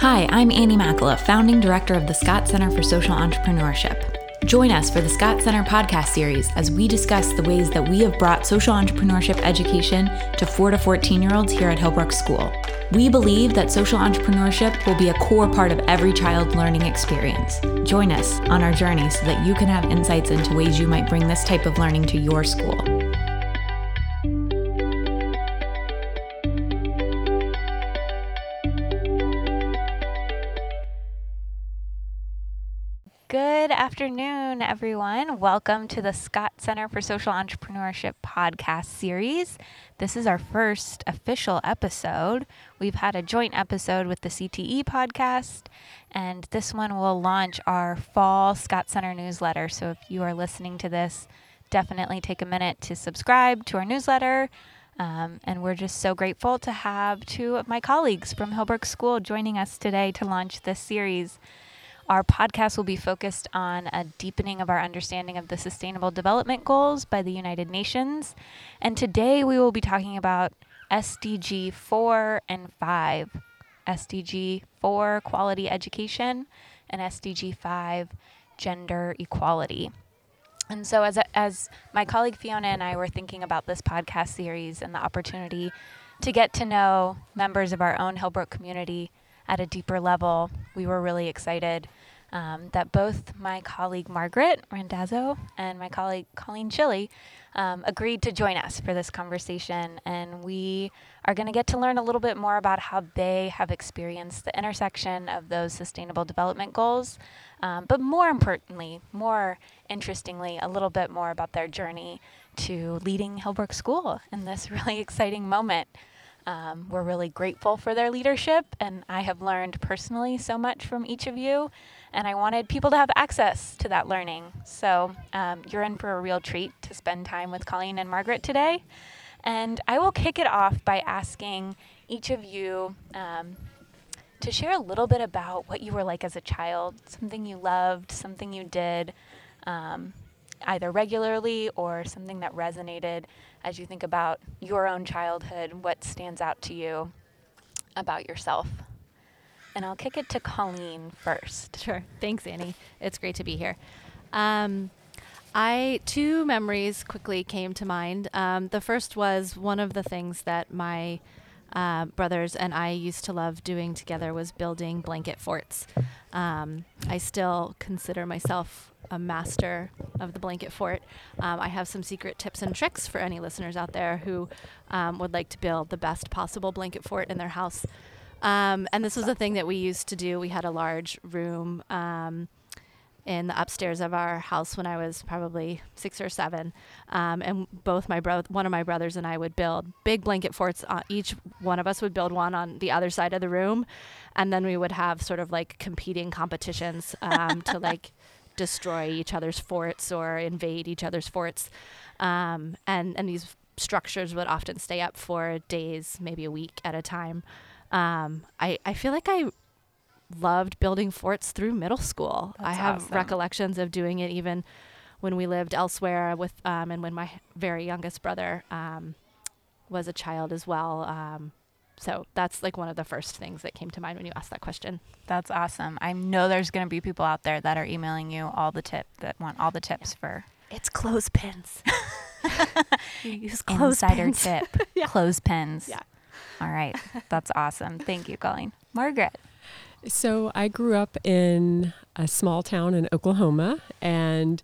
Hi, I'm Annie Makala, founding director of the Scott Center for Social Entrepreneurship. Join us for the Scott Center podcast series as we discuss the ways that we have brought social entrepreneurship education to 4 to 14 year olds here at Hillbrook School. We believe that social entrepreneurship will be a core part of every child's learning experience. Join us on our journey so that you can have insights into ways you might bring this type of learning to your school. Afternoon, everyone. Welcome to the Scott Center for Social Entrepreneurship podcast series. This is our first official episode. We've had a joint episode with the CTE podcast, and this one will launch our fall Scott Center newsletter. So if you are listening to this, definitely take a minute to subscribe to our newsletter. Um, and we're just so grateful to have two of my colleagues from Hillbrook School joining us today to launch this series. Our podcast will be focused on a deepening of our understanding of the Sustainable Development Goals by the United Nations. And today we will be talking about SDG 4 and 5. SDG 4, quality education, and SDG 5, gender equality. And so, as, as my colleague Fiona and I were thinking about this podcast series and the opportunity to get to know members of our own Hillbrook community at a deeper level, we were really excited um, that both my colleague Margaret Randazzo and my colleague Colleen Chili um, agreed to join us for this conversation. And we are going to get to learn a little bit more about how they have experienced the intersection of those sustainable development goals. Um, but more importantly, more interestingly, a little bit more about their journey to leading Hillbrook School in this really exciting moment. Um, we're really grateful for their leadership, and I have learned personally so much from each of you and I wanted people to have access to that learning. So um, you're in for a real treat to spend time with Colleen and Margaret today. And I will kick it off by asking each of you um, to share a little bit about what you were like as a child, something you loved, something you did. Um, either regularly or something that resonated as you think about your own childhood, what stands out to you about yourself? And I'll kick it to Colleen first. Sure. Thanks, Annie. It's great to be here. Um, I two memories quickly came to mind. Um, the first was one of the things that my uh, brothers and I used to love doing together was building blanket forts. Um, I still consider myself a master of the blanket fort. Um, I have some secret tips and tricks for any listeners out there who um, would like to build the best possible blanket fort in their house. Um, and this was a thing that we used to do. We had a large room um, in the upstairs of our house when I was probably six or seven, um, and both my bro- one of my brothers and I would build big blanket forts. On, each one of us would build one on the other side of the room, and then we would have sort of like competing competitions um, to like destroy each other's forts or invade each other's forts, um, and and these structures would often stay up for days, maybe a week at a time. Um, I, I feel like I loved building forts through middle school. That's I have awesome. recollections of doing it even when we lived elsewhere with um, and when my very youngest brother um, was a child as well. Um, so that's like one of the first things that came to mind when you asked that question. That's awesome. I know there's going to be people out there that are emailing you all the tip that want all the tips yeah. for. It's clothespins. you use clothespins. Insider tip: yeah. clothespins. Yeah. All right. That's awesome. Thank you, Colleen. Margaret. So I grew up in a small town in Oklahoma and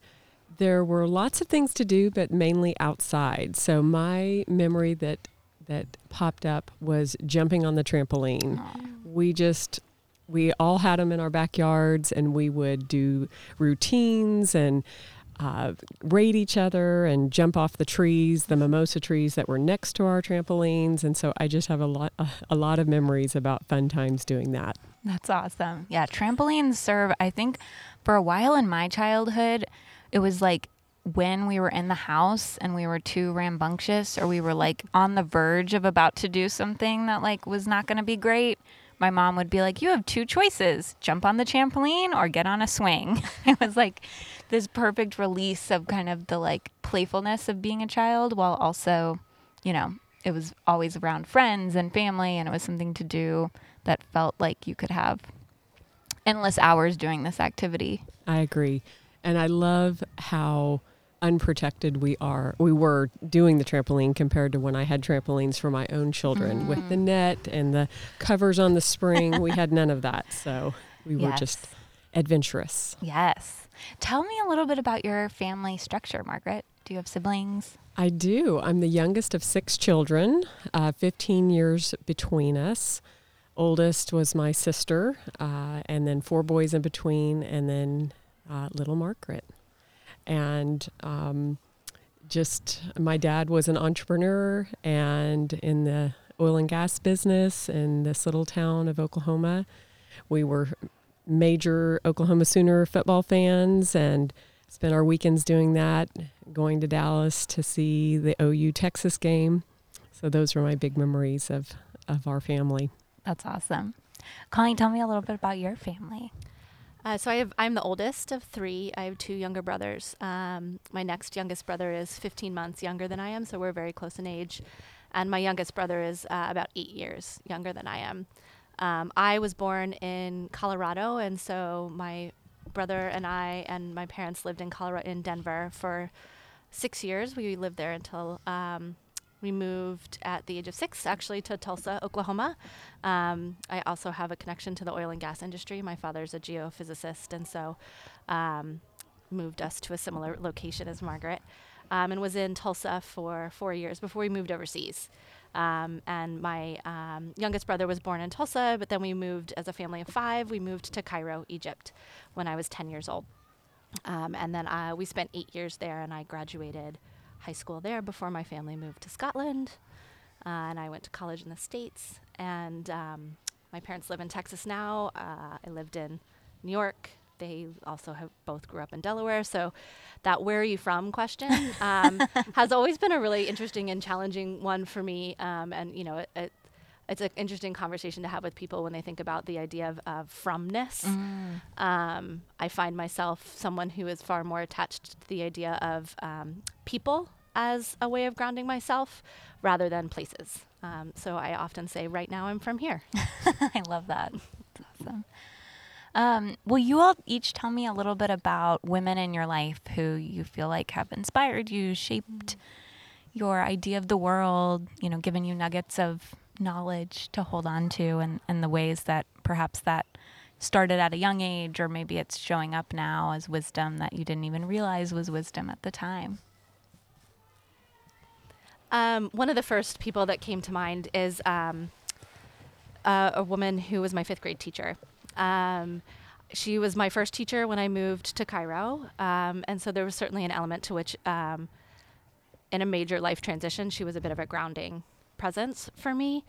there were lots of things to do, but mainly outside. So my memory that that popped up was jumping on the trampoline. Aww. We just we all had them in our backyards and we would do routines and uh, raid each other and jump off the trees, the mimosa trees that were next to our trampolines. And so I just have a lot, a, a lot of memories about fun times doing that. That's awesome. Yeah, trampolines serve, I think, for a while in my childhood, it was like when we were in the house and we were too rambunctious or we were like on the verge of about to do something that like was not going to be great my mom would be like, You have two choices jump on the trampoline or get on a swing. it was like this perfect release of kind of the like playfulness of being a child while also, you know, it was always around friends and family, and it was something to do that felt like you could have endless hours doing this activity. I agree. And I love how unprotected we are we were doing the trampoline compared to when I had trampolines for my own children mm. with the net and the covers on the spring. We had none of that. So we yes. were just adventurous. Yes. Tell me a little bit about your family structure Margaret. Do you have siblings? I do. I'm the youngest of six children uh, 15 years between us. Oldest was my sister uh, and then four boys in between and then uh, little Margaret and um, just my dad was an entrepreneur and in the oil and gas business in this little town of Oklahoma. We were major Oklahoma Sooner football fans and spent our weekends doing that, going to Dallas to see the OU Texas game. So those were my big memories of, of our family. That's awesome. Colleen, tell me a little bit about your family. Uh, so I have, I'm the oldest of three. I have two younger brothers. Um, my next youngest brother is 15 months younger than I am, so we're very close in age. And my youngest brother is uh, about eight years younger than I am. Um, I was born in Colorado, and so my brother and I and my parents lived in Colorado in Denver for six years. We lived there until um, we moved at the age of six, actually, to Tulsa, Oklahoma. Um, I also have a connection to the oil and gas industry. My father's a geophysicist, and so um, moved us to a similar location as Margaret. Um, and was in Tulsa for four years before we moved overseas. Um, and my um, youngest brother was born in Tulsa, but then we moved as a family of five. We moved to Cairo, Egypt, when I was 10 years old. Um, and then uh, we spent eight years there, and I graduated high school there before my family moved to Scotland. Uh, and I went to college in the States. And um, my parents live in Texas now. Uh, I lived in New York. They also have both grew up in Delaware. So that where are you from question um, has always been a really interesting and challenging one for me. Um, and, you know, it, it, it's an interesting conversation to have with people when they think about the idea of, of fromness. Mm. Um, I find myself someone who is far more attached to the idea of um, people as a way of grounding myself rather than places. Um, so I often say, right now I'm from here. I love that. That's awesome. Um, will you all each tell me a little bit about women in your life who you feel like have inspired you, shaped your idea of the world, you know, given you nuggets of knowledge to hold on to, and, and the ways that perhaps that started at a young age, or maybe it's showing up now as wisdom that you didn't even realize was wisdom at the time? Um, one of the first people that came to mind is um, a woman who was my fifth grade teacher. Um, she was my first teacher when I moved to Cairo, um, and so there was certainly an element to which, um, in a major life transition, she was a bit of a grounding presence for me.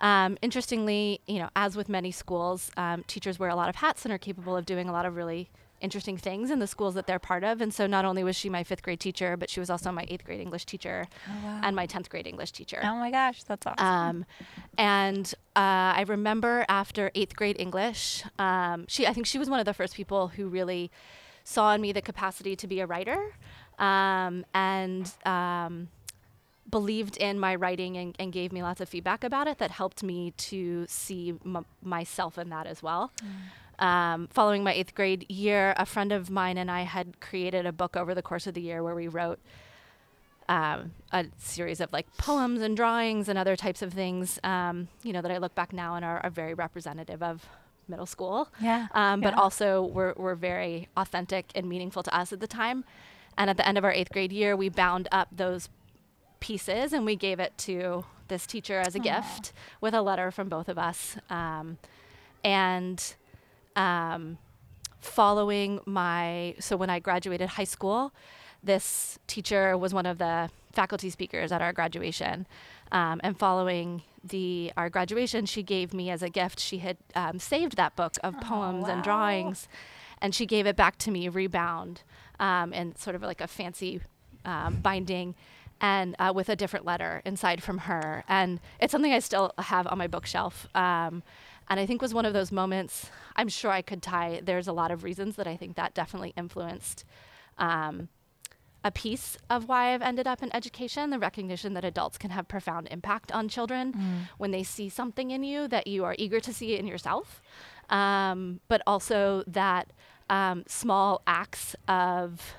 Um, interestingly, you know, as with many schools, teachers wear a lot of hats and are capable of doing a lot of really interesting things in the schools that they're part of. And so not only was she my fifth grade teacher, but she was also my eighth grade English teacher oh, wow. and my 10th grade English teacher. Oh my gosh, that's awesome. Um, and uh, I remember after eighth grade English, um, she, I think she was one of the first people who really saw in me the capacity to be a writer. Um, and, um, believed in my writing and, and, gave me lots of feedback about it that helped me to see m- myself in that as well. Mm um, following my eighth grade year, a friend of mine and I had created a book over the course of the year where we wrote um, a series of like poems and drawings and other types of things, um, you know, that I look back now and are, are very representative of middle school. Yeah. Um, but also were, were very authentic and meaningful to us at the time. And at the end of our eighth grade year, we bound up those pieces and we gave it to this teacher as a Aww. gift with a letter from both of us. Um, and um, following my, so when I graduated high school, this teacher was one of the faculty speakers at our graduation. Um, and following the our graduation, she gave me as a gift. She had um, saved that book of oh, poems wow. and drawings, and she gave it back to me rebound um, in sort of like a fancy um, binding, and uh, with a different letter inside from her. And it's something I still have on my bookshelf. Um, and I think was one of those moments. I'm sure I could tie. There's a lot of reasons that I think that definitely influenced um, a piece of why I've ended up in education the recognition that adults can have profound impact on children Mm. when they see something in you that you are eager to see in yourself, um, but also that um, small acts of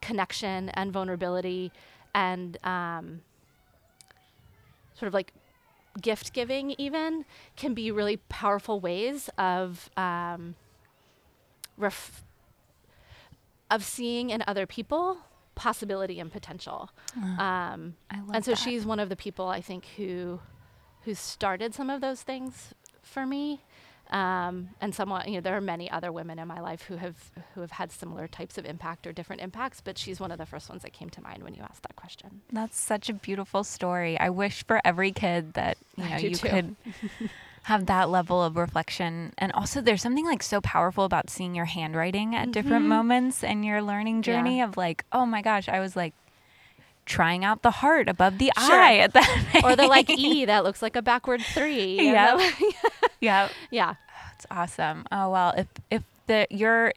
connection and vulnerability and um, sort of like gift giving even can be really powerful ways of um, ref- of seeing in other people possibility and potential. Um, I love and so that. she's one of the people I think who who started some of those things for me. Um, and somewhat, you know, there are many other women in my life who have who have had similar types of impact or different impacts, but she's one of the first ones that came to mind when you asked that question. That's such a beautiful story. I wish for every kid that you know you too. could have that level of reflection. And also there's something like so powerful about seeing your handwriting at different Mhm. moments in your learning Yeah. journey of like, oh my gosh, I was like trying out the heart above the Sure. eye at that or the like. E that looks like a backward three. Yeah. yeah. yeah. It's awesome. Oh well, if if the you're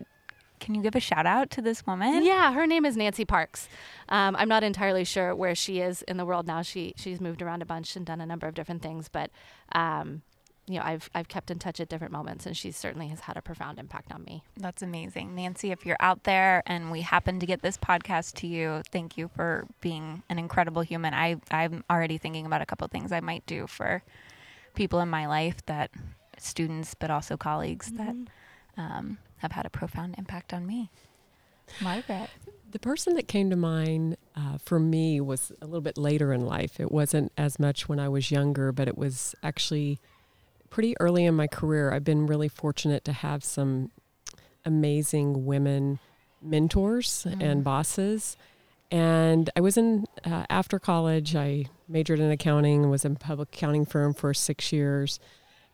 can you give a shout out to this woman? Yeah, her name is Nancy Parks. Um, I'm not entirely sure where she is in the world now. She she's moved around a bunch and done a number of different things, but um, you know, I've I've kept in touch at different moments, and she certainly has had a profound impact on me. That's amazing. Nancy, if you're out there and we happen to get this podcast to you, thank you for being an incredible human. I, I'm already thinking about a couple of things I might do for people in my life that students, but also colleagues that um, have had a profound impact on me. Margaret. The person that came to mind uh, for me was a little bit later in life. It wasn't as much when I was younger, but it was actually pretty early in my career. I've been really fortunate to have some amazing women mentors Mm. and bosses. And I was in, uh, after college, I majored in accounting was in a public accounting firm for six years.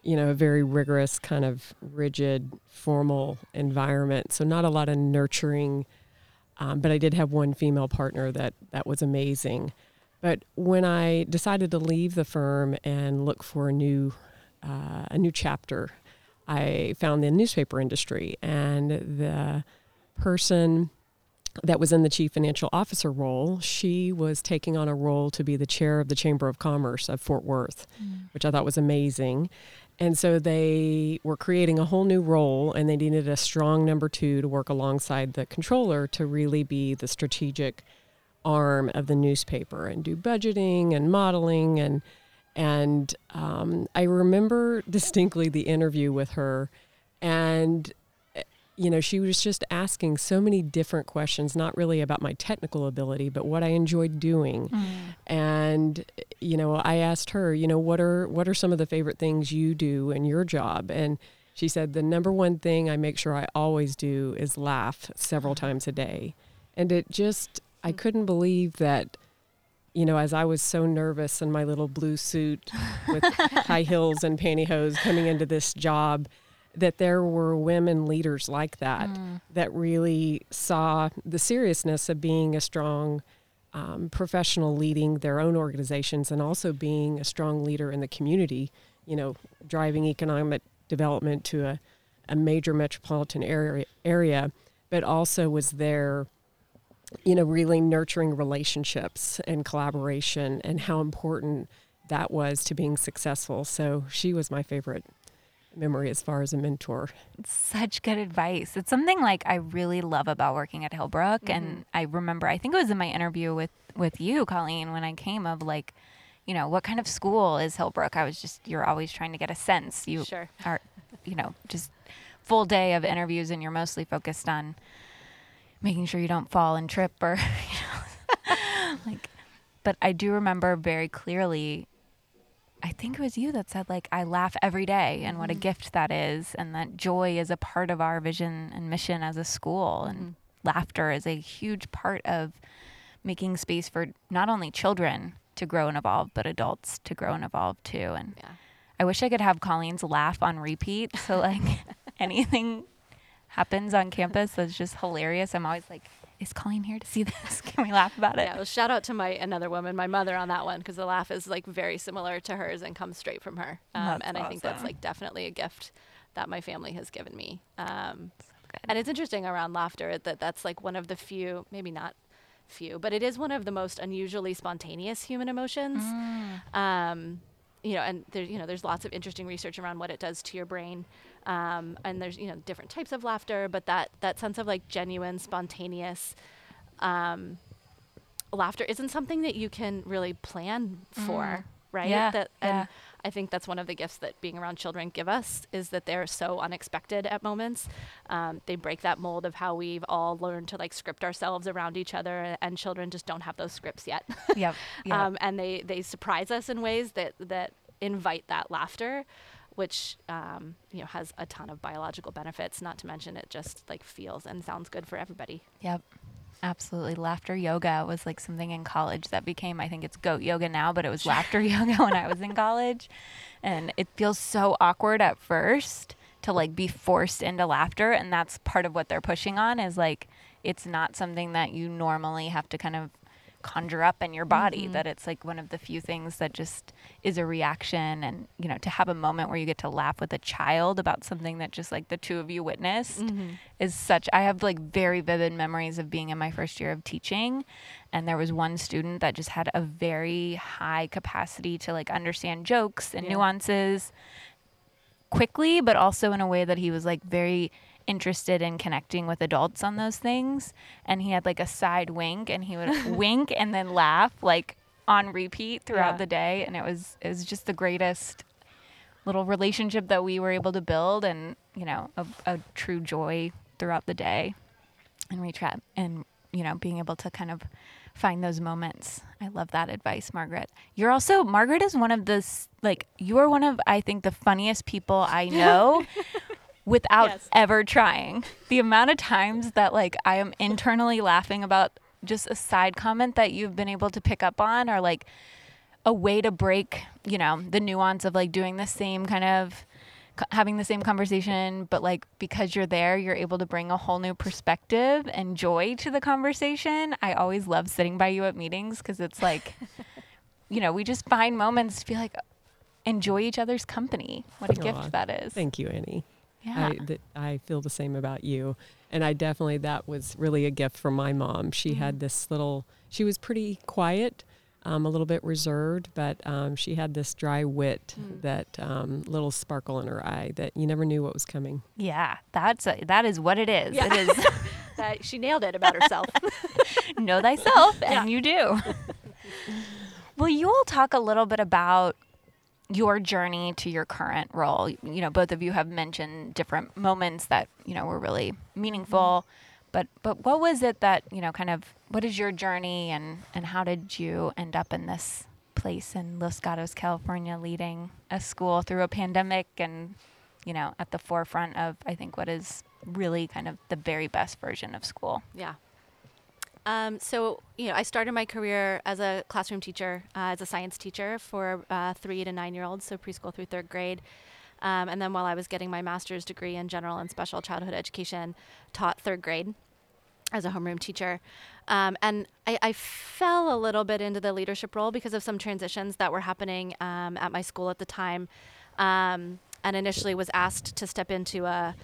You know, a very rigorous, kind of rigid, formal environment. So, not a lot of nurturing um, but I did have one female partner that that was amazing. But when I decided to leave the firm and look for a new uh, a new chapter, I found the newspaper industry and the person that was in the chief financial officer role, she was taking on a role to be the chair of the Chamber of Commerce of Fort Worth, which I thought was amazing. And so they were creating a whole new role, and they needed a strong number two to work alongside the controller to really be the strategic arm of the newspaper and do budgeting and modeling and and um, I remember distinctly the interview with her, and eh, you know she was just asking so many different questions, not really about my technical ability, but what I enjoyed doing. And you know i asked her you know what are what are some of the favorite things you do in your job? And she said the number one thing i make sure i always do is laugh several times a day. And it just i couldn't believe that you know as i was so nervous in my little blue suit with high heels and pantyhose coming into this job that there were women leaders like that that really saw the seriousness of being a strong um, professional leading their own organizations and also being a strong leader in the community, you know, driving economic development to a, a major metropolitan area, area, but also was there, you know, really nurturing relationships and collaboration and how important that was to being successful. So she was my favorite memory as far as a mentor. Such good advice. It's something like I really love about working at Hillbrook. And mm-hmm. I remember, I think it was in my interview with, with you, Colleen, when I came of like, you know, what kind of school is Hillbrook? I was just, you're always trying to get a sense. You Sure. are, you know, just full day of interviews and you're mostly focused on making sure you don't fall and trip or, you know, like, but I do remember very clearly I think it was you that said like I laugh every day and what a mm-hmm. gift that is and that joy is a part of our vision and mission as a school. And mm. laughter is a huge part of making space for not only children to grow and evolve but adults to grow and evolve too. And Yeah. I wish I could have Colleen's laugh on repeat. So like anything happens on campus that's just hilarious I'm always like is Colleen here to see this can we laugh about it Yeah, well, shout out to my another woman, my mother, on that one because the laugh is like very similar to hers and comes straight from her. Um, and I think that's like definitely a gift that my family has given me. Um, and it's interesting around laughter that that's like one of the few, maybe not few, but it is one of the most unusually spontaneous human emotions. Mm. Um, you know, and there's you know, there's lots of interesting research around what it does to your brain. Um, and there's, you know, different types of laughter, but that, that sense of like genuine, spontaneous, um, laughter isn't something that you can really plan for, right? Yeah, That, yeah. I think that's one of the gifts that being around children give us is that they're so unexpected at moments. Um, they break that mold of how we've all learned to like script ourselves around each other, and children just don't have those scripts yet. Yep. yep. um, and they they surprise us in ways that that invite that laughter, which um, you know has a ton of biological benefits. Not to mention it just like feels and sounds good for everybody. Yep. Absolutely. Laughter yoga was like something in college that became, I think it's goat yoga now, but it was laughter yoga when I was in college. And it feels so awkward at first to like be forced into laughter. And that's part of what they're pushing on is like, it's not something that you normally have to kind of conjure up in your body, mm-hmm. that it's like one of the few things that just is a reaction. And, you know, to have a moment where you get to laugh with a child about something that just like the two of you witnessed mm-hmm. is such I have like very vivid memories of being in my first year of teaching and there was one student that just had a very high capacity to like understand jokes and Yeah. nuances quickly but also in a way that he was like very interested in connecting with adults on those things. And he had like a side wink and he would wink and then laugh like on repeat throughout Yeah. the day. And it was it was just the greatest little relationship that we were able to build and you know a, a true joy throughout the day. And we try and you know being able to kind of find those moments. I love that advice margaret. You're also margaret is one of the like you are one of i think the funniest people i know without Yes. ever trying the amount of times that like i am internally laughing about just a side comment that you've been able to pick up on or like a way to break, you know, the nuance of like doing the same kind of having the same conversation, but like because you're there, you're able to bring a whole new perspective and joy to the conversation. I always love sitting by you at meetings because it's like, you know, we just find moments to be like, enjoy each other's company. What a Aw, gift that is. Thank you, Annie. Yeah. I, that I feel the same about you. And I definitely, that was really a gift from my mom. She Mm-hmm. had this little, she was pretty quiet, um, a little bit reserved, but um, she had this dry wit, Mm. that um, little sparkle in her eye that you never knew what was coming. yeah, that's a, that is what it is. Yeah. It is That she nailed it about herself. know thyself, and Yeah. you do. Will you all talk a little bit about your journey to your current role? You know, both of you have mentioned different moments that you know were really meaningful, mm-hmm. but but what was it that you know kind of what is your journey and and how did you end up in this place in Los Gatos, California, leading a school through a pandemic and you know at the forefront of I think what is really kind of the very best version of school. Yeah. Um, so, you know, I started my career as a classroom teacher, uh, as a science teacher for uh, three to nine year olds, so preschool through third grade. Um, and then while I was getting my master's degree in general and special childhood education, taught third grade as a homeroom teacher. Um, and I, I fell a little bit into the leadership role because of some transitions that were happening um, at my school at the time. Um, and initially was asked to step into a,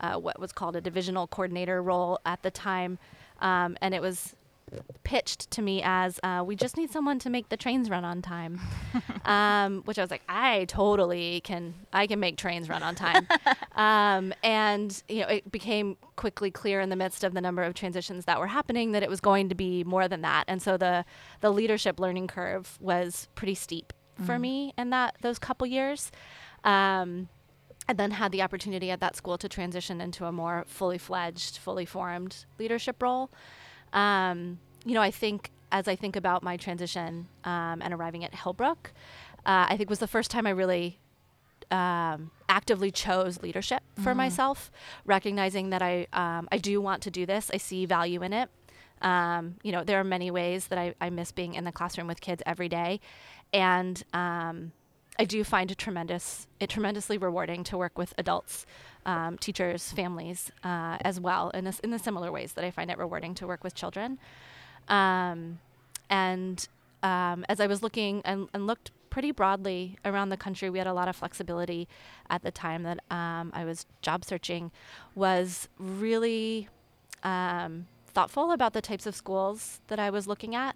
uh, what was called a divisional coordinator role at the time. Um, and it was pitched to me as uh, we just need someone to make the trains run on time. Um, which i was like i totally can i can make trains run on time. Um, and you know it became quickly clear in the midst of the number of transitions that were happening that it was going to be more than that. And so the the leadership learning curve was pretty steep for me in that those couple years. Um, and then had the opportunity at that school to transition into a more fully fledged, fully formed leadership role. Um, you know, I think as I think about my transition um, and arriving at Hillbrook, uh, I think was the first time I really um, actively chose leadership for myself, recognizing that I um, I do want to do this. I see value in it. Um, you know, there are many ways that I, I miss being in the classroom with kids every day, and um, I do find it tremendous, it tremendously rewarding to work with adults, um, teachers, families uh, as well, in, a, in the similar ways that I find it rewarding to work with children. Um, and um, as I was looking and, and looked pretty broadly around the country, we had a lot of flexibility at the time that um, I was job searching, was really um, thoughtful about the types of schools that I was looking at.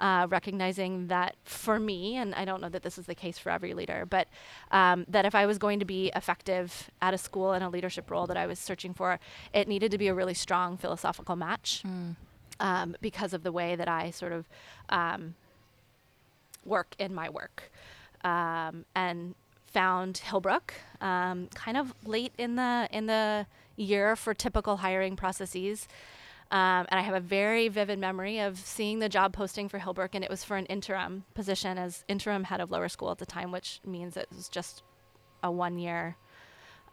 Uh, recognizing that for me, and I don't know that this is the case for every leader, but um, that if I was going to be effective at a school in a leadership role that I was searching for, it needed to be a really strong philosophical match Mm. um, because of the way that I sort of um, work in my work. Um, and found Hillbrook um, kind of late in the in the year for typical hiring processes. Um, and I have a very vivid memory of seeing the job posting for Hillbrook, and it was for an interim position as interim head of lower school at the time, which means it was just a one year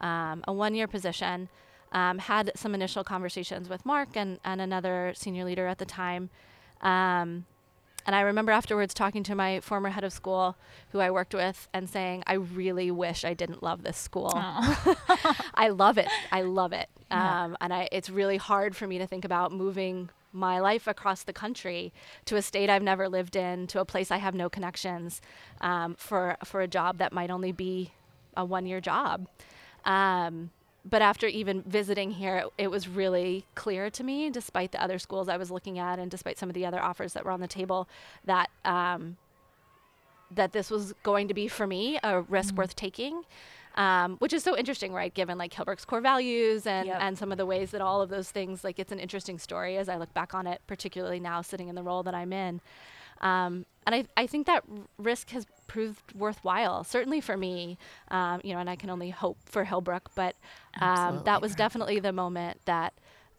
um, a one year position. Um, had some initial conversations with Mark and, and another senior leader at the time. Um, and I remember afterwards talking to my former head of school who I worked with and saying, I really wish I didn't love this school. I love it. I love it. Yeah. Um, and I, it's really hard for me to think about moving my life across the country to a state I've never lived in, to a place I have no connections, um, for for a job that might only be a one year job. Um, but after even visiting here, it, it was really clear to me, despite the other schools I was looking at, and despite some of the other offers that were on the table, that um, that this was going to be for me a risk Mm. worth taking. Um, which is so interesting, right? Given like Hillbrook's core values and, Yep. and some of the ways that all of those things, like it's an interesting story as I look back on it, particularly now sitting in the role that I'm in. Um, and I, I think that r- risk has proved worthwhile, certainly for me, um, you know, and I can only hope for Hillbrook, but um, that was for definitely the moment that,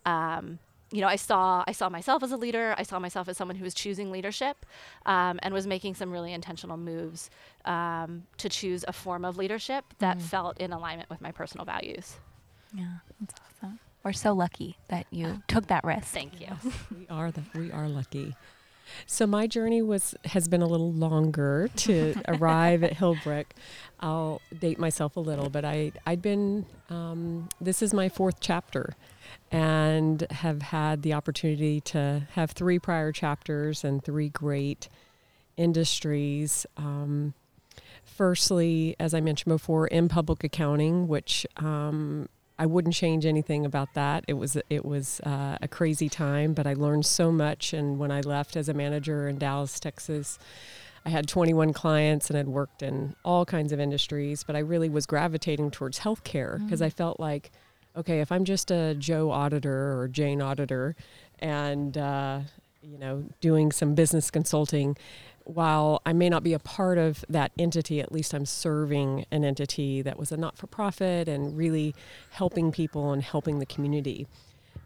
um, you know, I saw I saw myself as a leader. I saw myself as someone who was choosing leadership, um, and was making some really intentional moves um, to choose a form of leadership that Mm. felt in alignment with my personal values. Yeah, that's awesome. We're so lucky that you took that risk. Thank you. we are the, we are lucky. So my journey was has been a little longer to arrive at Hillbrook. I'll date myself a little, but I I'd been um, this is my fourth chapter, and have had the opportunity to have three prior chapters and three great industries. Um, firstly, as I mentioned before, in public accounting, which um, I wouldn't change anything about that. It was it was uh, a crazy time, but I learned so much. And when I left as a manager in Dallas, Texas, I had 21 clients and had worked in all kinds of industries. But I really was gravitating towards healthcare because I felt like, okay, if I'm just a Joe auditor or Jane auditor, and uh, you know doing some business consulting, while I may not be a part of that entity, at least I'm serving an entity that was a not for profit and really helping people and helping the community.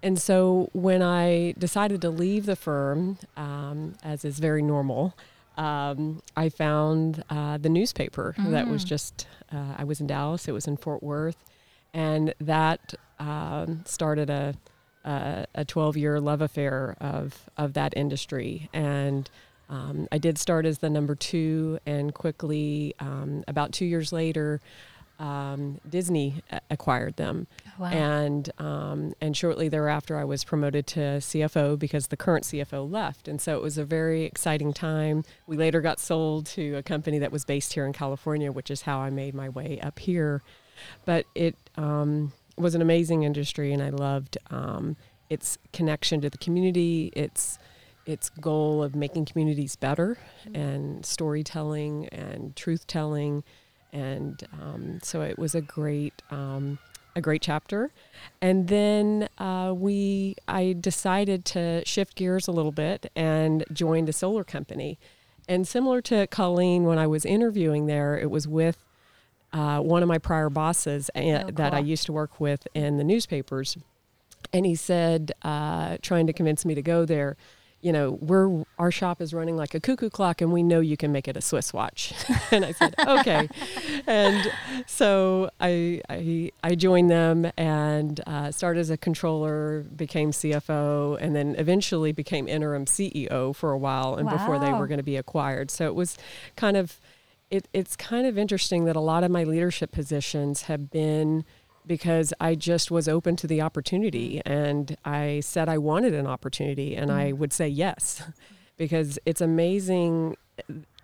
And so when I decided to leave the firm, um, as is very normal, um, I found uh, the newspaper that was Mm. just, uh, I was in Dallas, it was in Fort Worth, and that um, started a, a, a 12 year love affair of, of that industry. And um, I did start as the number two, and quickly, um, about two years later, um, Disney acquired them, Wow. and um, and shortly thereafter, I was promoted to CFO because the current CFO left, and so it was a very exciting time. We later got sold to a company that was based here in California, which is how I made my way up here. But it um, was an amazing industry, and I loved um, its connection to the community. Its its goal of making communities better and storytelling and truth telling and um, so it was a great um, a great chapter and then uh, we I decided to shift gears a little bit and joined a solar company and similar to Colleen when I was interviewing there it was with uh, one of my prior bosses and, Oh, that I used to work with in the newspapers and he said uh, trying to convince me to go there you know we're our shop is running like a cuckoo clock and we know you can make it a swiss watch. And i said okay. And so i i, I joined them and uh, started as a controller became cfo and then eventually became interim ceo for a while and before they were going to be acquired. So it was kind of it, it's kind of interesting that a lot of my leadership positions have been because I just was open to the opportunity and I said I wanted an opportunity and I mm-hmm. would say yes because it's amazing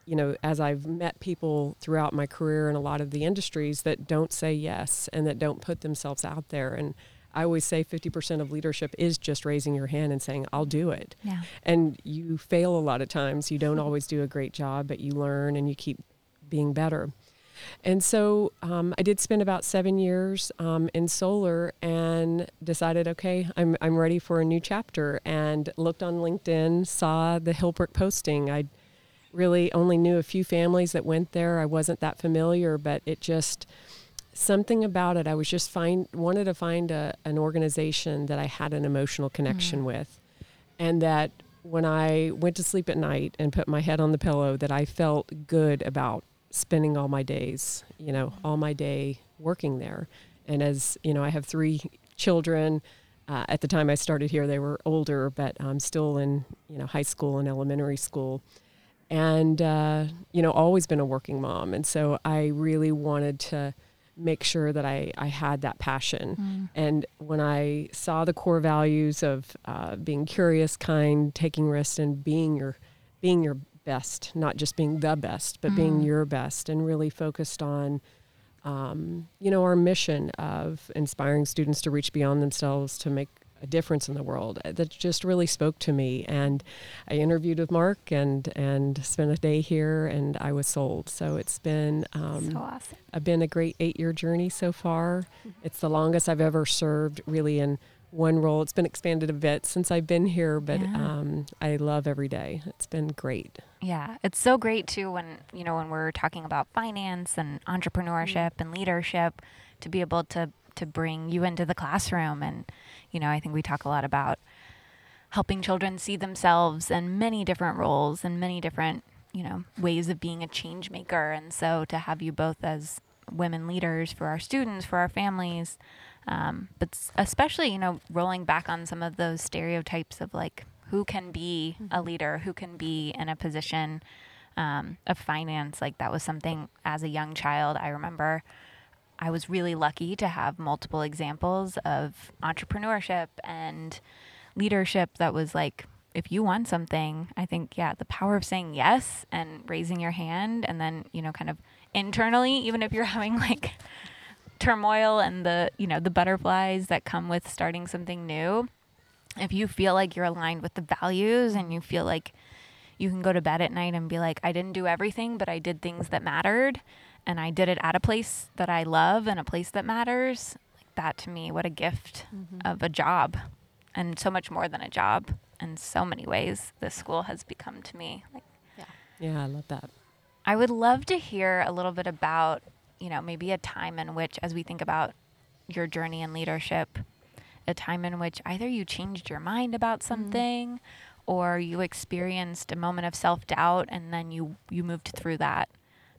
you know as I've met people throughout my career in a lot of the industries that don't say yes and that don't put themselves out there and I always say 50% of leadership is just raising your hand and saying, I'll do it. Yeah. And you fail a lot of times. You don't always do a great job, but you learn and you keep being better. And so um, I did spend about seven years um, in solar and decided, okay, I'm, I'm ready for a new chapter. And looked on LinkedIn, saw the Hillbrook posting. I really only knew a few families that went there. I wasn't that familiar, but it just something about it. I was just find wanted to find a, an organization that I had an emotional connection mm. with, and that when I went to sleep at night and put my head on the pillow, that I felt good about spending all my days, you know, all my day working there. And as you know, I have three children. Uh, at the time I started here, they were older, but I'm still in you know high school and elementary school, and uh, you know always been a working mom. And so I really wanted to make sure that I, I had that passion. Mm. And when I saw the core values of uh, being curious, kind, taking risks, and being your being your best, not just being the best, but mm. being your best, and really focused on, um, you know, our mission of inspiring students to reach beyond themselves to make a difference in the world. Uh, that just really spoke to me. And I interviewed with Mark and and spent a day here, and I was sold. So it's been um, so awesome. I've been a great eight year journey so far. Mm-hmm. It's the longest I've ever served, really in one role. It's been expanded a bit since I've been here, but yeah. um, I love every day. It's been great. Yeah, it's so great too when you know when we're talking about finance and entrepreneurship mm-hmm. and leadership to be able to to bring you into the classroom and you know i think we talk a lot about helping children see themselves in many different roles and many different you know ways of being a change maker and so to have you both as women leaders for our students for our families um, but especially you know rolling back on some of those stereotypes of like who can be a mm-hmm. leader who can be in a position um, of finance like that was something as a young child i remember I was really lucky to have multiple examples of entrepreneurship and leadership that was like, if you want something, I think, yeah, the power of saying yes and raising your hand and then, you know, kind of internally, even if you're having like turmoil and the, you know, the butterflies that come with starting something new, if you feel like you're aligned with the values and you feel like you can go to bed at night and be like, I didn't do everything, but I did things that mattered and I did it at a place that I love and a place that matters, like that to me, what a gift mm-hmm. of a job and so much more than a job in so many ways this school has become to me. Like Yeah. Yeah, I love that. I would love to hear a little bit about, you know, maybe a time in which as we think about your journey in leadership, a time in which either you changed your mind about mm-hmm. something mm-hmm. or you experienced a moment of self-doubt and then you you moved through that.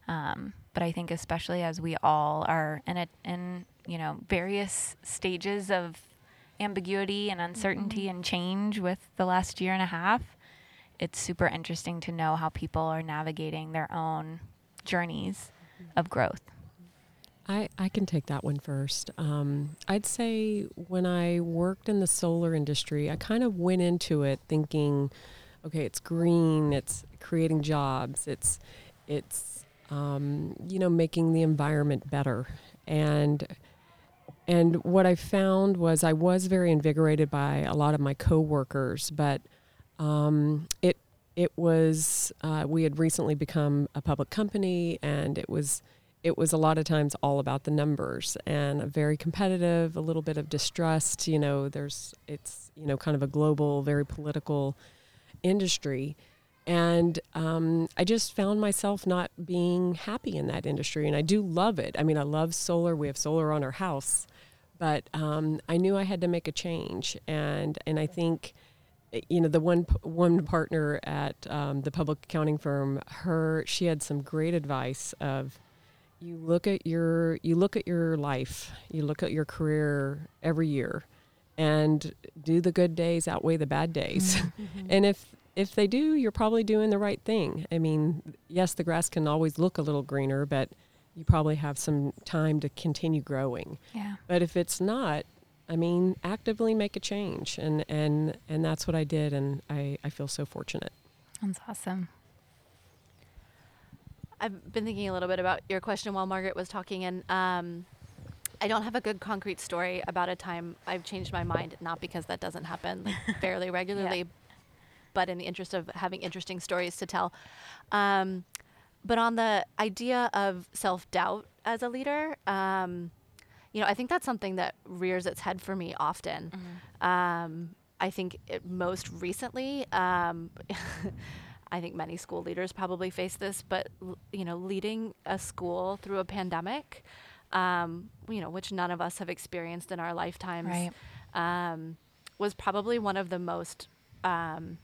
Um, but I think especially as we all are in a, in you know various stages of ambiguity and uncertainty mm-hmm. and change with the last year and a half, it's super interesting to know how people are navigating their own journeys mm-hmm. of growth. I, I can take that one first. Um, I'd say when I worked in the solar industry, I kind of went into it thinking, okay, it's green, it's creating jobs, it's it's um, you know, making the environment better. And and what I found was I was very invigorated by a lot of my coworkers, but um, it it was uh, we had recently become a public company, and it was it was a lot of times all about the numbers and a very competitive, a little bit of distrust. You know, there's it's you know kind of a global, very political industry. And um, I just found myself not being happy in that industry. And I do love it. I mean, I love solar. We have solar on our house. But um, I knew I had to make a change. And, and I think, you know, the one, one partner at um, the public accounting firm, her, she had some great advice of, you look at your you look at your life you look at your career every year and do the good days outweigh the bad days mm-hmm. and if if they do, you're probably doing the right thing. I mean, yes, the grass can always look a little greener, but you probably have some time to continue growing. Yeah. But if it's not, I mean, actively make a change, and and and that's what I did, and I I feel so fortunate. That's awesome. I've been thinking a little bit about your question while Margaret was talking, and um, I don't have a good concrete story about a time I've changed my mind, not because that doesn't happen like, fairly regularly, but in the interest of having interesting stories to tell. Um, but on the idea of self doubt as a leader, um, you know, I think that's something that rears its head for me often. Um, I think it most recently, um, I think many school leaders probably face this, but l- you know, leading a school through a pandemic, um, you know, which none of us have experienced in our lifetimes, Right. um, was probably one of the most um,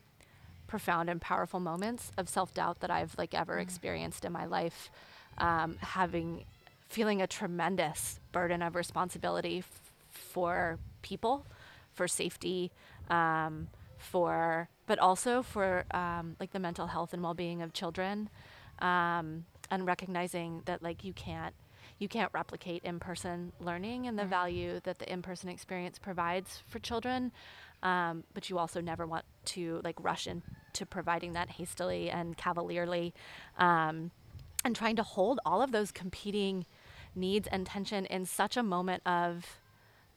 profound and powerful moments of self doubt that I've like ever experienced in my life. Um, having, feeling a tremendous burden of responsibility f- for people, for safety, um, for, but also for um, like the mental health and well being of children, um, and recognizing that like you can't you can't replicate in-person learning and the value that the in-person experience provides for children um, but you also never want to like rush into providing that hastily and cavalierly um, and trying to hold all of those competing needs and tension in such a moment of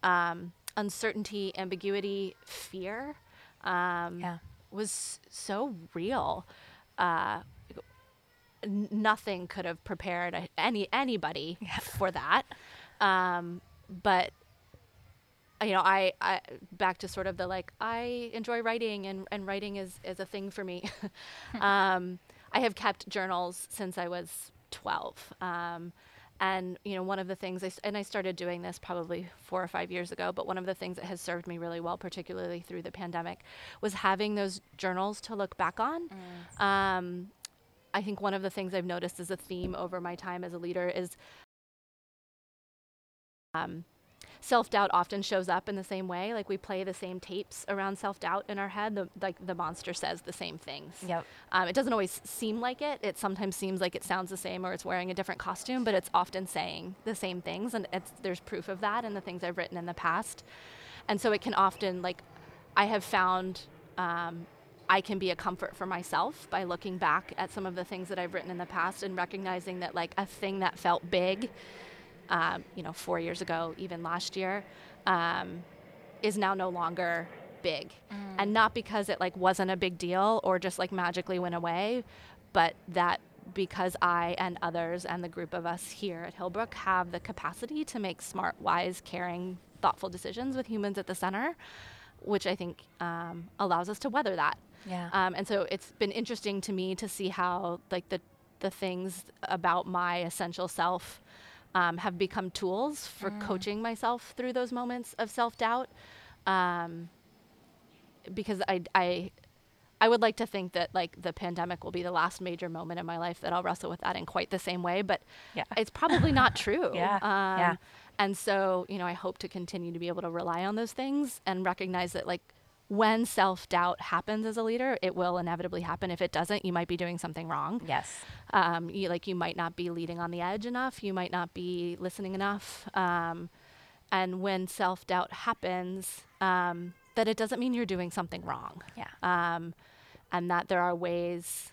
um, uncertainty ambiguity fear um, Yeah. was so real uh, nothing could have prepared any anybody for that. Um, but you know, I, I back to sort of the like I enjoy writing and, and writing is, is a thing for me. um, I have kept journals since I was 12. Um, and you know, one of the things I and I started doing this probably four or five years ago. But one of the things that has served me really well, particularly through the pandemic, was having those journals to look back on. Um, I think one of the things I've noticed as a theme over my time as a leader is um, self doubt often shows up in the same way. Like we play the same tapes around self doubt in our head. The, like the monster says the same things. Yep. Um, it doesn't always seem like it. It sometimes seems like it sounds the same or it's wearing a different costume, but it's often saying the same things. And it's, there's proof of that in the things I've written in the past. And so it can often, like, I have found um, I can be a comfort for myself by looking back at some of the things that I've written in the past and recognizing that, like, a thing that felt big, um, you know, four years ago, even last year, um, is now no longer big. And not because it, like, wasn't a big deal or just, like, magically went away, but that because I and others and the group of us here at Hillbrook have the capacity to make smart, wise, caring, thoughtful decisions with humans at the center, which I think um, allows us to weather that. Yeah. Um, and so it's been interesting to me to see how like the the things about my essential self um, have become tools for coaching myself through those moments of self doubt. Um, because I, I I would like to think that like the pandemic will be the last major moment in my life that I'll wrestle with that in quite the same way, but Yeah. it's probably not true. Yeah, Um, yeah. And so, you know, I hope to continue to be able to rely on those things and recognize that like when self doubt happens as a leader, it will inevitably happen. If it doesn't, you might be doing something wrong. yes. Um, you like you might not be leading on the edge enough. You might not be listening enough. Um, and when self doubt happens, um, that it doesn't mean you're doing something wrong Yeah. um, and that there are ways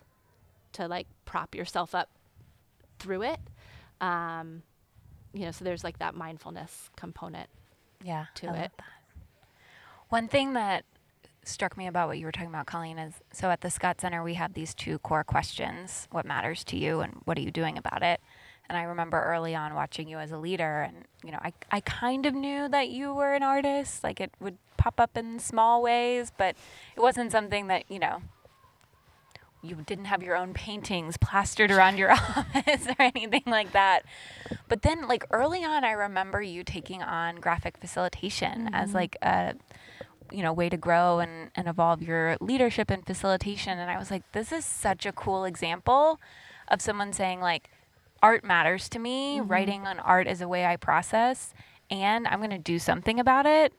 to like prop yourself up through it. Um, you know, so there's like that mindfulness component. Yeah. to I it. that. One thing that struck me about what you were talking about, Colleen, is so at the Scott Center, we have these two core questions what matters to you and what are you doing about it? And I remember early on watching you as a leader, and you know, I, I kind of knew that you were an artist. Like it would pop up in small ways, but it wasn't something that, you know, you didn't have your own paintings plastered around your office or anything like that. But then, like early on, I remember you taking on graphic facilitation as mm-hmm. like a you know way to grow and, and evolve your leadership and facilitation. And i was like this is such a cool example of someone saying like art matters to me. Mm-hmm. Writing on art is a way i process and i'm going to do something about it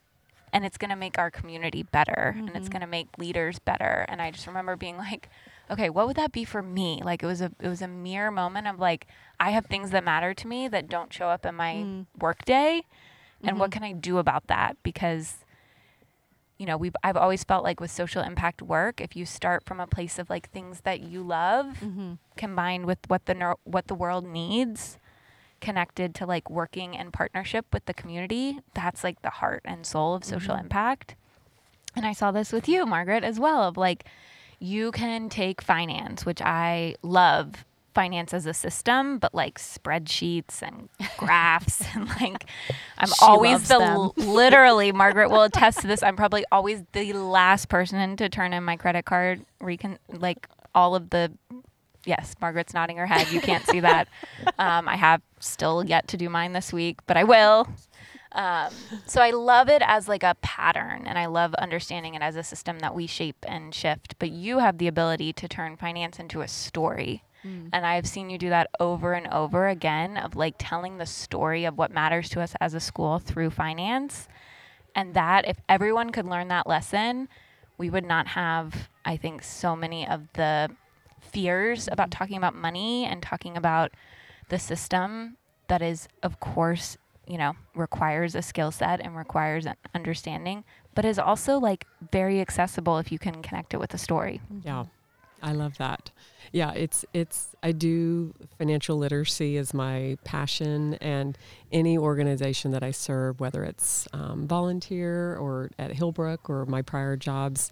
and it's going to make our community better and it's mm-hmm. going to make leaders better. And i just remember being like okay what would that be for me? Like it was a it was a mere moment of like i have things that matter to me that don't show up in my mm. workday and what mm-hmm. can i do about that? Because you know we've i've always felt like with social impact work if you start from a place of like things that you love Mm-hmm. combined with what the ner- what the world needs connected to like working in partnership with the community. That's like the heart and soul of social Mhm. impact. And I saw this with you, Margaret, as well of like you can take finance, which I love finance as a system, but like spreadsheets and graphs and like I'm She always the them. literally Margaret will attest to this. I'm probably always the last person to turn in my credit card recon like all of the yes, Margaret's nodding her head. You can't see that. Um, I have still yet to do mine this week, but I will. Um, so I love it as like a pattern and I love understanding it as a system that we shape and shift. But you have the ability to turn finance into a story. Mm. And I've seen you do that over and over again of like telling the story of what matters to us as a school through finance. And that, if everyone could learn that lesson, we would not have, I think, so many of the fears about talking about money and talking about the system that is, of course, you know, requires a skill set and requires an understanding, but is also like very accessible if you can connect it with a story. Yeah, I love that. Yeah, it's it's I do financial literacy is my passion, and any organization that I serve, whether it's um, volunteer or at Hillbrook or my prior jobs,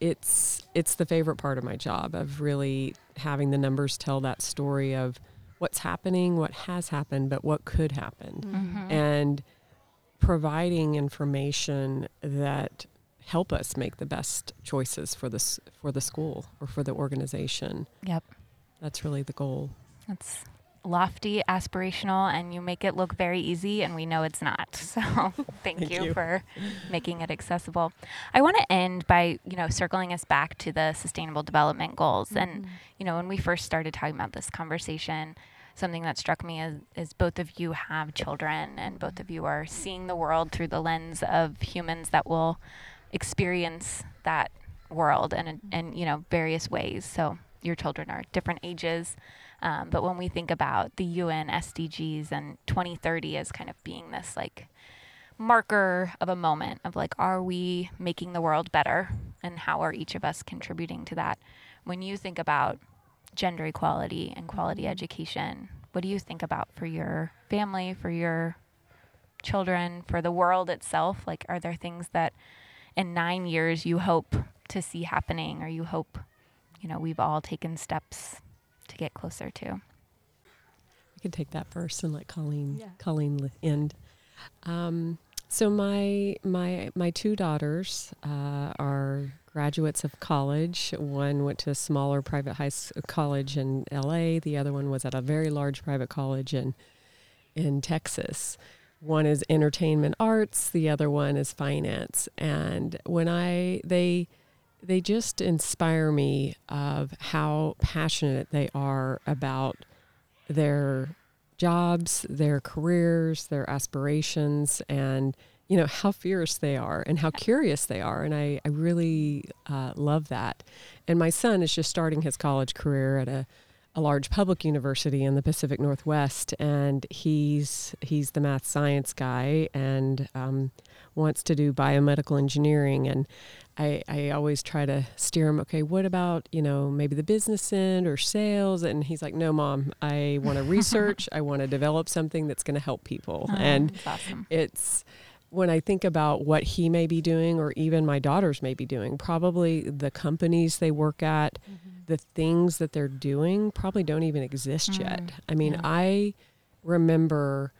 it's it's the favorite part of my job of really having the numbers tell that story of what's happening, what has happened, but what could happen Mm-hmm. and providing information that help us make the best choices for this for the school or for the organization. Yep. That's really the goal. That's lofty, aspirational, and you make it look very easy, and we know it's not. So thank, Thank you, you. for making it accessible. I want to end by, you know, circling us back to the sustainable development goals. And, mm-hmm. you know, when we first started talking about this conversation, something that struck me is, is both of you have children and both of you are seeing the world through the lens of humans that will experience that world and, and you know, various ways. So your children are different ages. Um, but when we think about the UN SDGs and 2030 as kind of being this like marker of a moment of like, are we making the world better? And how are each of us contributing to that? When you think about gender equality and quality education, what do you think about for your family, for your children, for the world itself? Like, are there things that in nine years you hope to see happening or you hope, you know, we've all taken steps to get closer to? I could take that first and let Colleen Yeah. Colleen li- end. Um, so my my my two daughters uh, are graduates of college. One went to a smaller private high s- college in L.A. The other one was at a very large private college in in Texas. One is entertainment arts. The other one is finance. And when I they they just inspire me of how passionate they are about their jobs, their careers, their aspirations, and you know how fierce they are and how curious they are. And I, I really uh, love that. And my son is just starting his college career at a, a large public university in the Pacific Northwest, and he's he's the math science guy and um, wants to do biomedical engineering. And I, I always try to steer him okay what about you know maybe the business end or sales? And he's like no mom i want to research. I want to develop something that's going to help people. Oh, and awesome. it's when i think about what he may be doing or even my daughters may be doing probably the companies they work at the things that they're doing probably don't even exist yet Mm, i mean yeah. i remember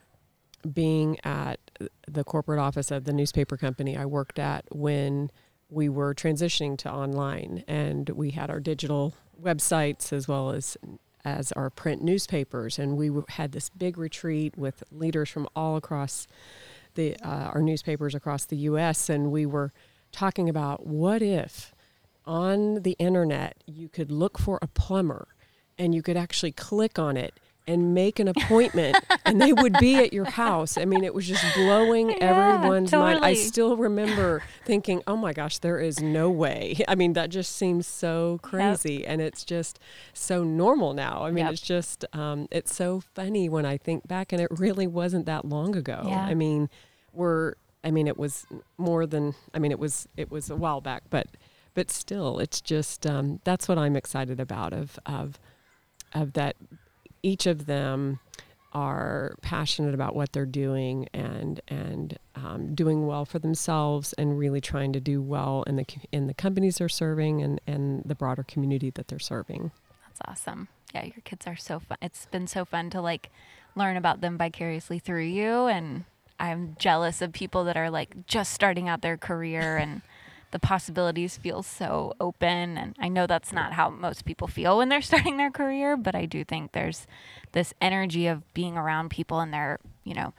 being at the corporate office of the newspaper company I worked at when we were transitioning to online and we had our digital websites as well as as our print newspapers and we w- had this big retreat with leaders from all across the uh, our newspapers across the US and we were talking about what if on the internet you could look for a plumber and you could actually click on it and make an appointment and they would be at your house. I mean, it was just blowing Yeah, everyone's mind. I still remember thinking, oh my gosh, there is no way. I mean, that just seems so crazy. And it's just so normal now. I mean, Yep. it's just, um, it's so funny when I think back, and it really wasn't that long ago. Yeah. I mean, we're, I mean, it was more than, I mean, it was, it was a while back, but, but still, it's just, um, that's what I'm excited about of, of, of that each of them are passionate about what they're doing and and um, doing well for themselves and really trying to do well in the in the companies they're serving and and the broader community that they're serving. That's awesome. Yeah, your kids are so fun. It's been so fun to like learn about them vicariously through you and I'm jealous of people that are like just starting out their career and the possibilities feel so open and I know that's not how most people feel when they're starting their career, but I do think there's this energy of being around people in their, you know,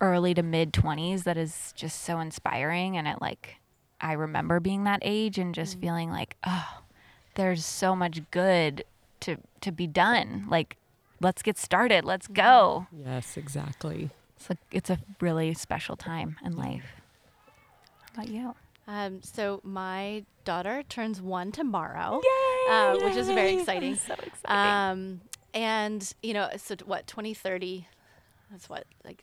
early to mid 20s that is just so inspiring and it like I remember being that age and just mm-hmm. feeling like, oh, there's so much good to to be done. Like let's get started. Let's go. Yes, exactly. It's a, it's a really special time in life. How about you? Um, so my daughter turns one tomorrow, yay, uh, which is very exciting. so exciting. Um, and you know, so what, 2030, that's what, like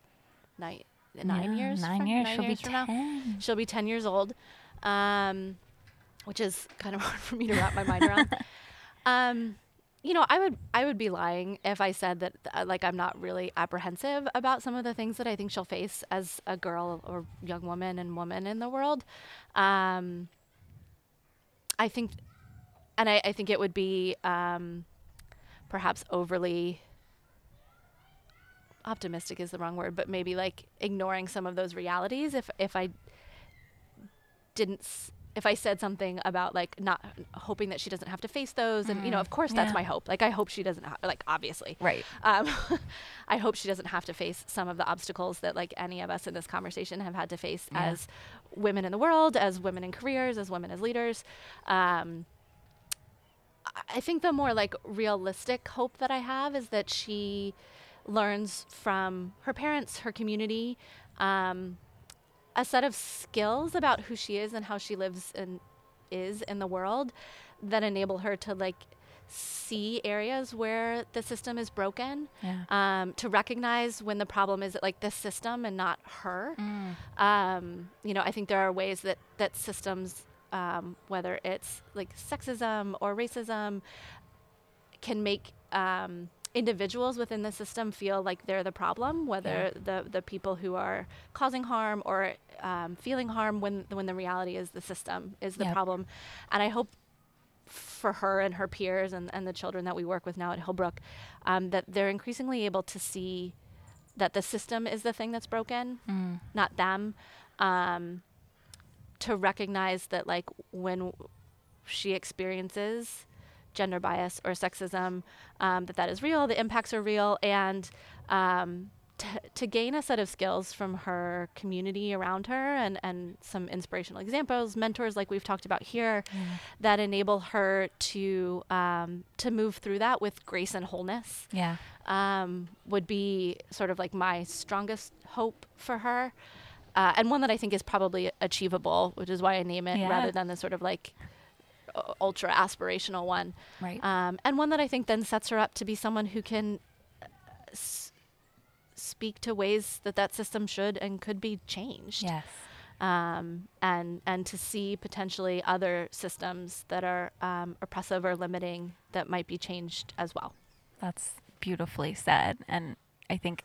nine, nine yeah, years? Nine from, years. Nine she'll years be 10. Now. She'll be 10 years old, um, which is kind of hard for me to wrap my mind around. You know, I would I would be lying if I said that uh, like I'm not really apprehensive about some of the things that I think she'll face as a girl or young woman and woman in the world. Um, I think, and I, I think it would be um, perhaps overly optimistic is the wrong word, but maybe like ignoring some of those realities if if I didn't if I said something about like not hoping that she doesn't have to face those, and you know, mm, of course, that's yeah. my hope. Like, I hope she doesn't, ha- like, obviously, right. Um, I hope she doesn't have to face some of the obstacles that like any of us in this conversation have had to face yeah. as women in the world, as women in careers, as women as leaders. Um, I think the more like realistic hope that I have is that she learns from her parents, her community. Um, a set of skills about who she is and how she lives and is in the world that enable her to like see areas where the system is broken yeah. um, to recognize when the problem is like the system and not her mm. um, you know i think there are ways that that systems um, whether it's like sexism or racism can make um, individuals within the system feel like they're the problem, whether yeah. the the people who are causing harm or um, feeling harm, when when the reality is the system is the yep. problem, and I hope for her and her peers and, and the children that we work with now at Hillbrook, um, that they're increasingly able to see that the system is the thing that's broken, mm. not them. Um, to recognize that, like, when she experiences gender bias or sexism, um, that that is real, the impacts are real, and um, to, to gain a set of skills from her community around her and, and some inspirational examples, mentors like we've talked about here, mm. that enable her to um, to move through that with grace and wholeness. Yeah, um, would be sort of like my strongest hope for her. Uh, and one that I think is probably achievable, which is why I name it yeah. rather than the sort of like ultra aspirational one. Right. Um, and one that I think then sets her up to be someone who can uh, s- speak to ways that that system should and could be changed. Yes. Um, and and to see potentially other systems that are um, oppressive or limiting that might be changed as well. That's beautifully said, and I think,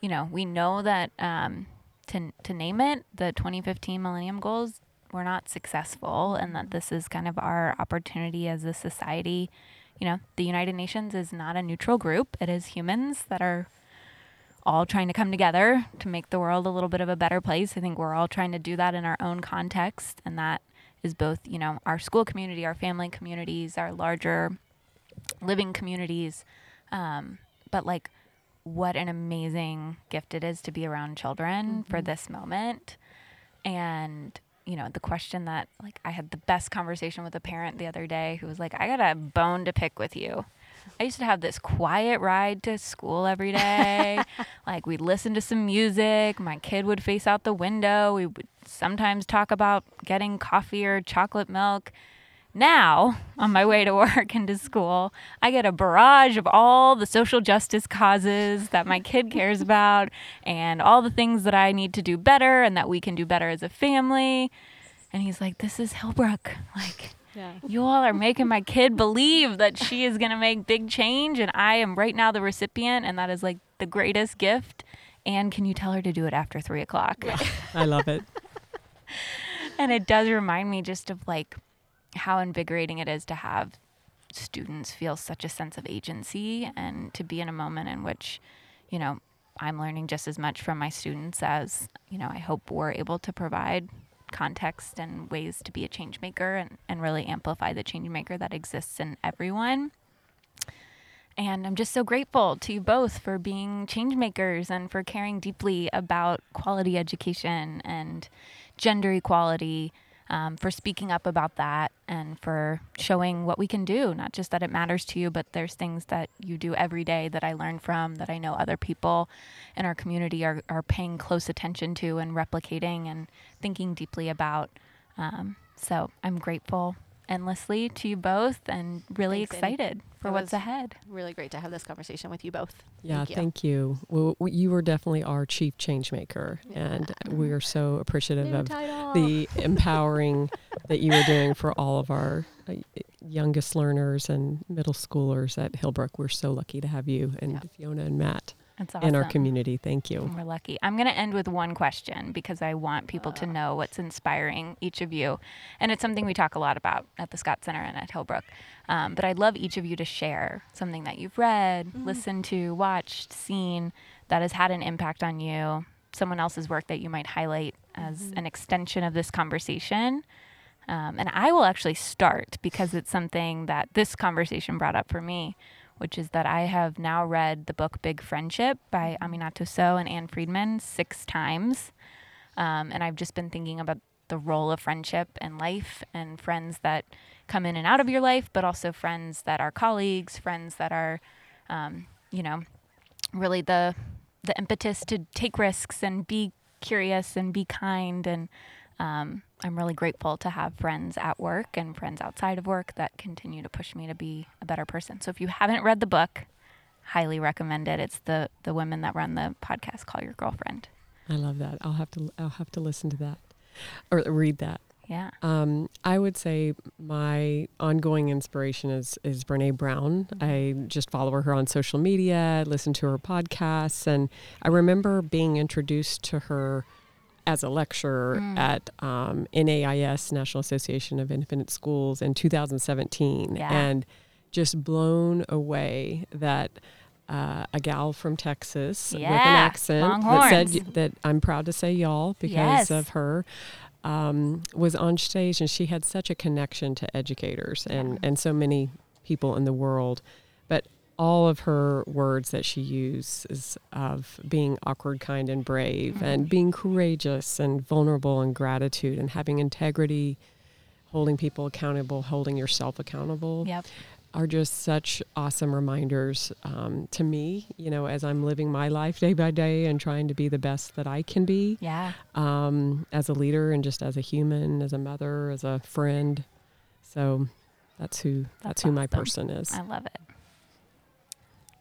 you know, we know that um, to to name it, the 2015 Millennium Goals we're not successful and that this is kind of our opportunity as a society. You know, the United Nations is not a neutral group, it is humans that are all trying to come together to make the world a little bit of a better place. I think we're all trying to do that in our own context, and that is both, you know, our school community, our family communities, our larger living communities. Um, but like, what an amazing gift it is to be around children mm-hmm. for this moment. And you know, the question that like I had the best conversation with a parent the other day who was like, I got a bone to pick with you. I used to have this quiet ride to school every day. like we'd listen to some music. My kid would face out the window. We would sometimes talk about getting coffee or chocolate milk. Now, on my way to work and to school, I get a barrage of all the social justice causes that my kid cares about and all the things that I need to do better and that we can do better as a family. And he's like, This is Hillbrook. Like, Yeah. You all are making my kid believe that she is going to make big change, and I am right now the recipient, and that is like the greatest gift. And can you tell her to do it after three o'clock? I love it. and it does remind me just of like how invigorating it is to have students feel such a sense of agency and to be in a moment in which, you know, I'm learning just as much from my students as, you know, I hope we're able to provide context and ways to be a change maker and, and really amplify the change maker that exists in everyone. And I'm just so grateful to you both for being change makers and for caring deeply about quality education and gender equality, um, for speaking up about that and for showing what we can do. Not just that it matters to you, but there's things that you do every day that I learn from, that I know other people in our community are, are paying close attention to and replicating and thinking deeply about. Um, so I'm grateful endlessly to you both and really Thanks, Amy. excited for It what's ahead. Really great to have this conversation with you both. Yeah, Thank you. thank you. Well, w- you were definitely our chief change maker, and we are so appreciative New of title. the empowering that you are doing for all of our uh, youngest learners and middle schoolers at Hillbrook. We're so lucky to have you and Yeah. Fiona and Matt That's awesome. in our community. Thank you. We're lucky. I'm going to end with one question because I want people to know what's inspiring each of you. And it's something we talk a lot about at the Scott Center and at Hillbrook. Um, but I'd love each of you to share something that you've read, Mm-hmm. listened to, watched, seen that has had an impact on you, someone else's work that you might highlight as Mm-hmm. an extension of this conversation. Um, and I will actually start because it's something that this conversation brought up for me, which is that I have now read the book Big Friendship by Aminatou Sow and Ann Friedman six times. Um, and I've just been thinking about the role of friendship and life and friends that come in and out of your life, but also friends that are colleagues, friends that are, um, you know, really the the impetus to take risks and be curious and be kind and um, I'm really grateful to have friends at work and friends outside of work that continue to push me to be a better person. So if you haven't read the book, highly recommend it. It's the the women that run the podcast Call Your Girlfriend. I love that. I'll have to I'll have to listen to that or read that. Yeah. Um, I would say my ongoing inspiration is is Brene Brown. I just follow her on social media, listen to her podcasts, and I remember being introduced to her as a lecturer Mm. at um, NAIS National Association of Independent Schools in 2017, Yeah. and just blown away that. Uh, a gal from Texas with an Yeah, accent that said that I'm proud to say y'all because Yes. of her um, was on stage and she had such a connection to educators and, Yeah. and so many people in the world. But all of her words that she uses of being awkward, kind, and brave, and being courageous and vulnerable and gratitude and having integrity, holding people accountable, holding yourself accountable Yep. are just such awesome reminders um, to me, you know, as I'm living my life day by day and trying to be the best that I can be Yeah. um, as a leader and just as a human, as a mother, as a friend. So that's who that's, That's who my person is. I love it.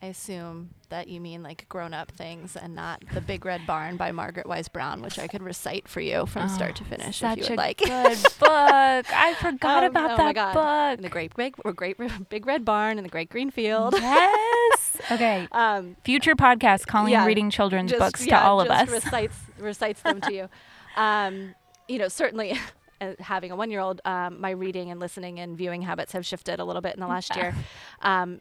I assume that you mean like grown up things and not The Big Red Barn by Margaret Wise Brown, which I could recite for you from start to Oh, finish if you would a like. good book. I forgot Um, about oh my that God. book. In the great big or great big red barn and the great green field. Yes. Okay. Um, Future podcast calling Yeah, reading children's just- books yeah, to all of us. Recites recites them to you. Um, you know, certainly. uh, Having a one-year-old, um, my reading and listening and viewing habits have shifted a little bit in the last year, um,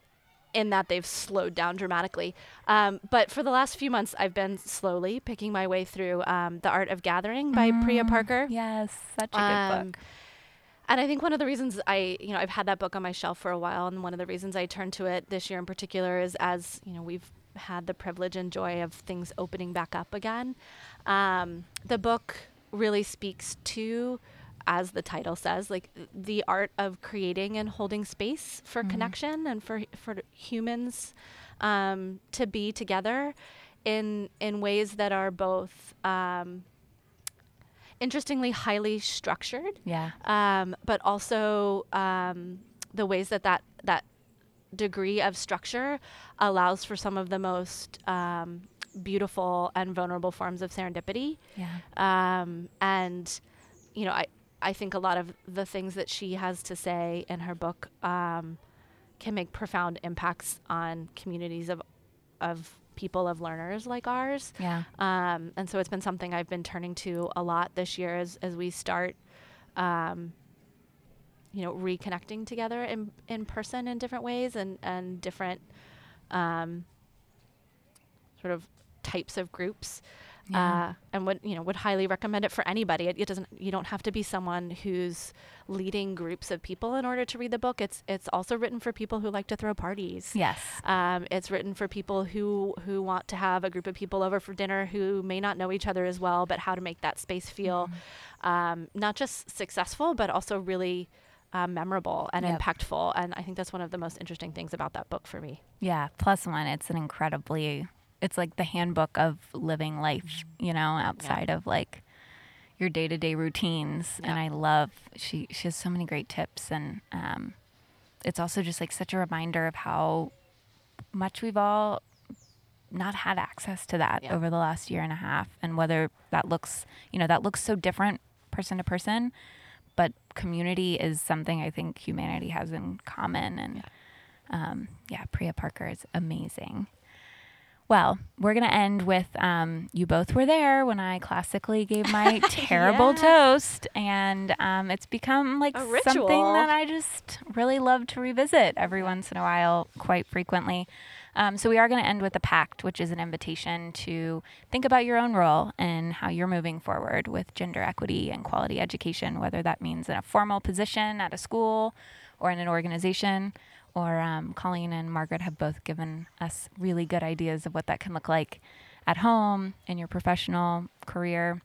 in that they've slowed down dramatically. Um, but for the last few months, I've been slowly picking my way through um, "The Art of Gathering" by Priya Mm, Parker. Yes, such a good Um, book. And I think one of the reasons I, you know, I've had that book on my shelf for a while, and one of the reasons I turned to it this year in particular is as you know we've had the privilege and joy of things opening back up again. Um, the book really speaks to, as the title says, like the art of creating and holding space for Mhm. connection and for for humans um, to be together in in ways that are both. Um, interestingly highly structured Yeah. um, but also um, the ways that, that that degree of structure allows for some of the most um, beautiful and vulnerable forms of serendipity Yeah. um, and you know I I think a lot of the things that she has to say in her book um, can make profound impacts on communities of of people of learners like ours. Yeah. Um, and so it's been something I've been turning to a lot this year as as we start. Um, you know, reconnecting together in in person in different ways and and different um, sort of types of groups. Yeah. Uh, and would you know would highly recommend it for anybody. It, it doesn't you don't have to be someone who's leading groups of people in order to read the book. It's it's also written for people who like to throw parties. Yes. Um, it's written for people who who want to have a group of people over for dinner who may not know each other as well, but how to make that space feel Mm-hmm. um, not just successful, but also really um, memorable and Yep. impactful. And I think that's one of the most interesting things about that book for me. Yeah, plus one, it's an incredibly, it's like the handbook of living life, you know, outside of like your day to day routines. And I love, she, she has so many great tips. And um, it's also just like such a reminder of how much we've all not had access to that Yeah. over the last year and a half. And whether that looks, you know, that looks so different person to person. But community is something I think humanity has in common. And um, yeah, Priya Parker is amazing. Well, we're going to end with um, you both were there when I classically gave my terrible Yes. toast. And um, it's become like something that I just really love to revisit every once in a while, quite frequently. Um, so we are going to end with a pact, which is an invitation to think about your own role and how you're moving forward with gender equity and quality education, whether that means in a formal position at a school or in an organization. Or um, Colleen and Margaret have both given us really good ideas of what that can look like at home in your professional career.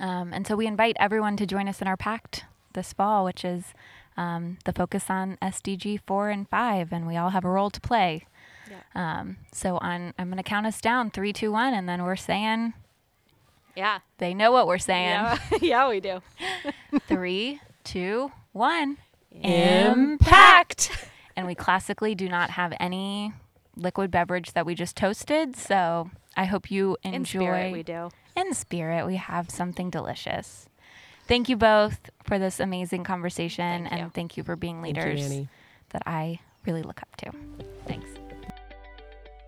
Um, and so we invite everyone to join us in our pact this fall, which is um, the focus on SDG 4 and 5, and we all have a role to play. Um, so on, I'm going to count us down three, two, one, and then we're saying Yeah. they know what we're saying. Yeah, yeah, we do. Three, two, one. Impact. And we classically do not have any liquid beverage that we just toasted. So I hope you enjoy. In spirit, we do. in spirit, we have something delicious. Thank you both for this amazing conversation, Thank you. and thank you for being Thank you, leaders that I really look up to. Thanks.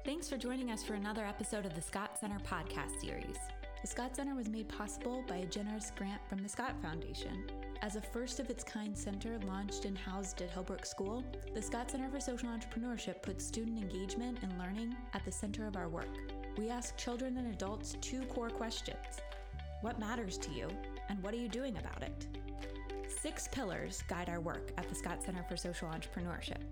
Thanks for joining us for another episode of the Scott Center podcast series. The Scott Center was made possible by a generous grant from the Scott Foundation. As a first of its kind center launched and housed at Hillbrook School, the Scott Center for Social Entrepreneurship puts student engagement and learning at the center of our work. We ask children and adults two core questions What matters to you, and what are you doing about it? Six pillars guide our work at the Scott Center for Social Entrepreneurship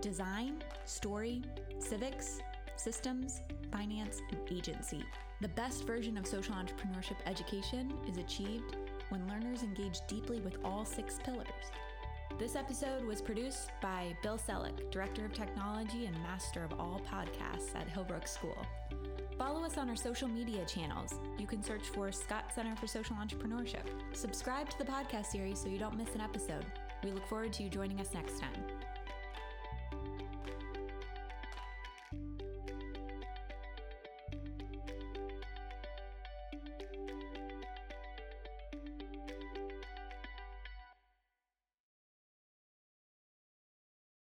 design, story, civics, systems, finance, and agency. The best version of social entrepreneurship education is achieved when learners engage deeply with all six pillars. This episode was produced by Bill Selleck, Director of Technology and Master of All Podcasts at Hillbrook School. Follow us on our social media channels. You can search for Scott Center for Social Entrepreneurship. Subscribe to the podcast series so you don't miss an episode. We look forward to you joining us next time.